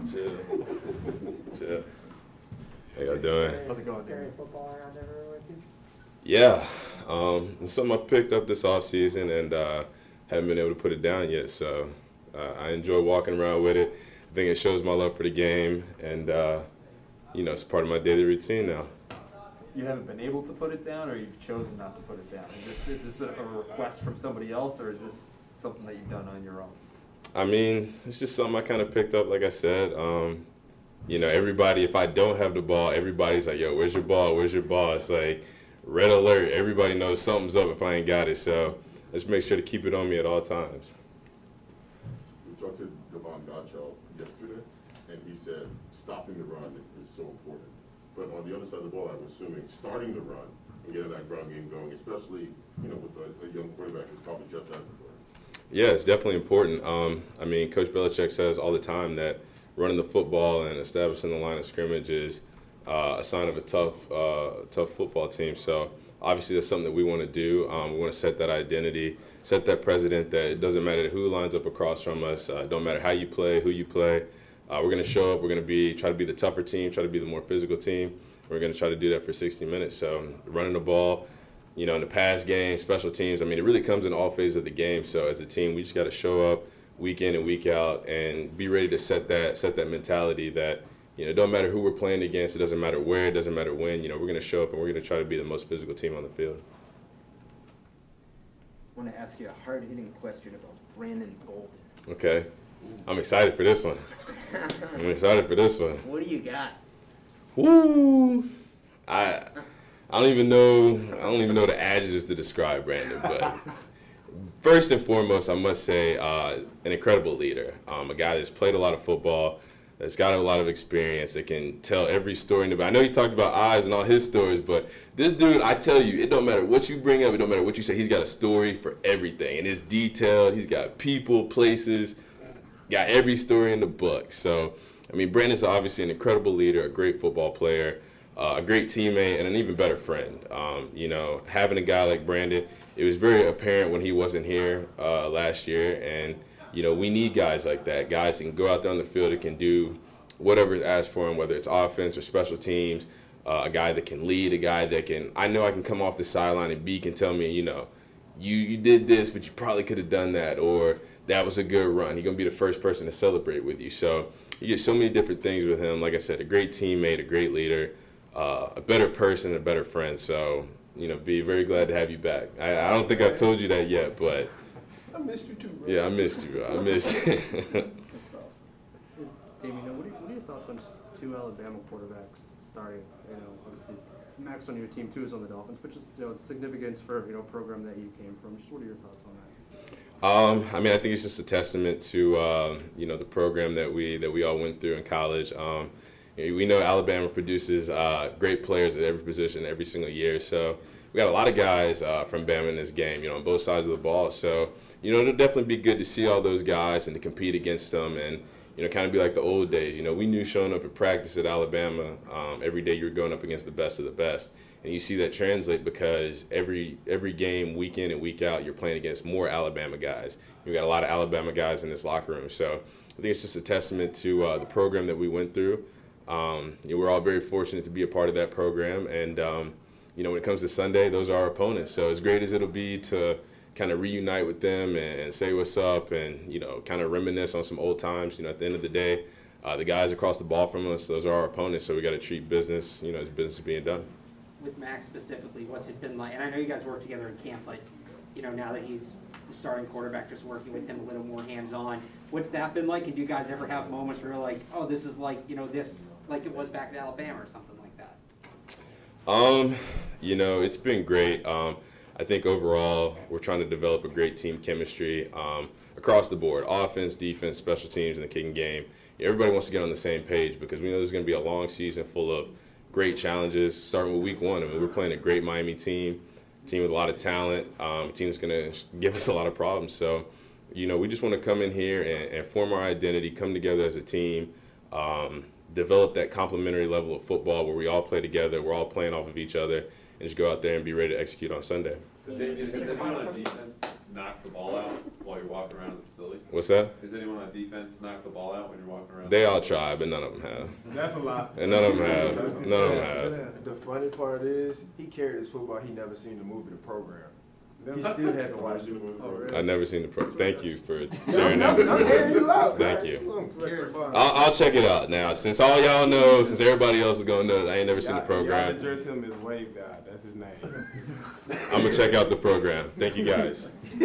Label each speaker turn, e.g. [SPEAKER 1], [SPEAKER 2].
[SPEAKER 1] Chill. Chill. How y'all doing?
[SPEAKER 2] How's it going,
[SPEAKER 3] Carry
[SPEAKER 2] Damon?
[SPEAKER 3] football around everywhere with you?
[SPEAKER 1] Yeah, um, it's something I picked up this off season and uh, haven't been able to put it down yet. So uh, I enjoy walking around with it. I think it shows my love for the game, and uh, you know, it's part of my daily routine now.
[SPEAKER 2] You haven't been able to put it down, or you've chosen not to put it down? Is this, is this a request from somebody else, or is this something that you've done on your own?
[SPEAKER 1] I mean, it's just something I kind of picked up, like I said. Um, you know, everybody, if I don't have the ball, everybody's like, yo, where's your ball? Where's your ball? It's like red alert. Everybody knows something's up if I ain't got it. So let's make sure to keep it on me at all times.
[SPEAKER 4] We talked to Davon Godchaux yesterday, and he said stopping the run is so important. But on the other side of the ball, I'm assuming starting the run and getting that ground game going, especially, you know, with a, a young quarterback who's probably just as important.
[SPEAKER 1] Yeah, it's definitely important. Um, I mean, Coach Belichick says all the time that running the football and establishing the line of scrimmage is uh, a sign of a tough, uh, tough football team. So obviously, that's something that we want to do. Um, we want to set that identity, set that precedent that it doesn't matter who lines up across from us. Uh, don't matter how you play, who you play. Uh, we're going to show up. We're going to be try to be the tougher team, try to be the more physical team. We're going to try to do that for 60 minutes. So running the ball, you know, in the pass game, special teams. I mean, it really comes in all phases of the game. So as a team, we just got to show up week in and week out and be ready to set that set that mentality that you know, it don't matter who we're playing against. It doesn't matter where. It doesn't matter when. You know, we're going to show up and we're going to try to be the most physical team on the field.
[SPEAKER 5] I want to ask you a hard-hitting question about Brandon Bolden.
[SPEAKER 1] Okay, I'm excited for this one. I'm excited for this one.
[SPEAKER 5] What do you got?
[SPEAKER 1] Woo! I I don't even know I don't even know the adjectives to describe Brandon, but first and foremost, I must say uh, an incredible leader. Um, a guy that's played a lot of football, that's got a lot of experience, that can tell every story. In the, I know he talked about eyes and all his stories, but this dude, I tell you, it don't matter what you bring up, it don't matter what you say. He's got a story for everything, and it's detailed. He's got people, places, got every story in the book. So, I mean, Brandon's obviously an incredible leader, a great football player, uh, a great teammate, and an even better friend. Um, you know, having a guy like Brandon, it was very apparent when he wasn't here uh, last year, and you know, we need guys like that, guys that can go out there on the field and can do whatever is asked for him, whether it's offense or special teams. Uh, a guy that can lead, a guy that can. I know I can come off the sideline and B can tell me, you know, you you did this, but you probably could have done that, or that was a good run. He's gonna be the first person to celebrate with you. So you get so many different things with him. Like I said, a great teammate, a great leader, uh, a better person, a better friend. So you know, be very glad to have you back. I, I don't think I've told you that yet, but
[SPEAKER 4] I missed you too, bro.
[SPEAKER 1] yeah, I missed you. Bro. I missed you.
[SPEAKER 2] That's awesome. Damien, what are, your- what are your thoughts on two Alabama quarterbacks starting? You know, obviously Max on your team too is on the Dolphins, but just you know, the significance for you know program that you came from. Just what are your thoughts on that?
[SPEAKER 1] Um, I mean, I think it's just a testament to um, you know the program that we that we all went through in college. Um, you know, we know Alabama produces uh, great players at every position every single year, so we got a lot of guys uh, from Bama in this game. You know, on both sides of the ball. So you know, it'll definitely be good to see all those guys and to compete against them and. You know, kind of be like the old days. You know, we knew showing up at practice at Alabama um, every day you were going up against the best of the best, and you see that translate because every every game, week in and week out, you're playing against more Alabama guys. You got a lot of Alabama guys in this locker room, so I think it's just a testament to uh, the program that we went through. Um, you know, we're all very fortunate to be a part of that program, and um, you know, when it comes to Sunday, those are our opponents. So as great as it'll be to kind of reunite with them and, and say what's up, and you know, kind of reminisce on some old times. You know, at the end of the day, uh, the guys across the ball from us, those are our opponents. So we got to treat business, you know, as business is being done.
[SPEAKER 3] With Mac specifically, what's it been like? And I know you guys work together in camp, but, you know, now that he's the starting quarterback, just working with him a little more hands-on, what's that been like? And do you guys ever have moments where you're like, oh, this is like, you know, this, like it was back in Alabama or something like that?
[SPEAKER 1] Um, you know, it's been great. Um, I think overall, we're trying to develop a great team chemistry um, across the board offense, defense, special teams, and the kicking game. Everybody wants to get on the same page because we know there's going to be a long season full of great challenges, starting with week one. I mean, we're playing a great Miami team, team with a lot of talent, um, team that's going to give us a lot of problems. So, you know, we just want to come in here and, and form our identity, come together as a team, um, develop that complementary level of football where we all play together, we're all playing off of each other, and just go out there and be ready to execute on Sunday.
[SPEAKER 6] Has anyone on defense knock the ball out while you're walking around the facility?
[SPEAKER 1] What's that?
[SPEAKER 6] Has anyone on defense knock the ball out when you're walking around?
[SPEAKER 1] They all try, but none of them have.
[SPEAKER 7] That's a lot.
[SPEAKER 1] And none of them have. None of them have.
[SPEAKER 8] The funny part is, he carried his football, he never seen the movie, the program. He still had to watch it.
[SPEAKER 2] Oh, really?
[SPEAKER 1] I never seen the pro. Thank you for sharing
[SPEAKER 8] I'm, I'm
[SPEAKER 1] that.
[SPEAKER 8] hearing you out.
[SPEAKER 1] Thank you.
[SPEAKER 8] I'm carrying fire.
[SPEAKER 1] I'll, I'll check it out now. Since all y'all know, since everybody else is gonna know, I ain't never seen the
[SPEAKER 7] Y'all-
[SPEAKER 1] program.
[SPEAKER 7] Y'all address him as Wave God, that's his name.
[SPEAKER 1] I'm gonna check out the program. Thank you guys.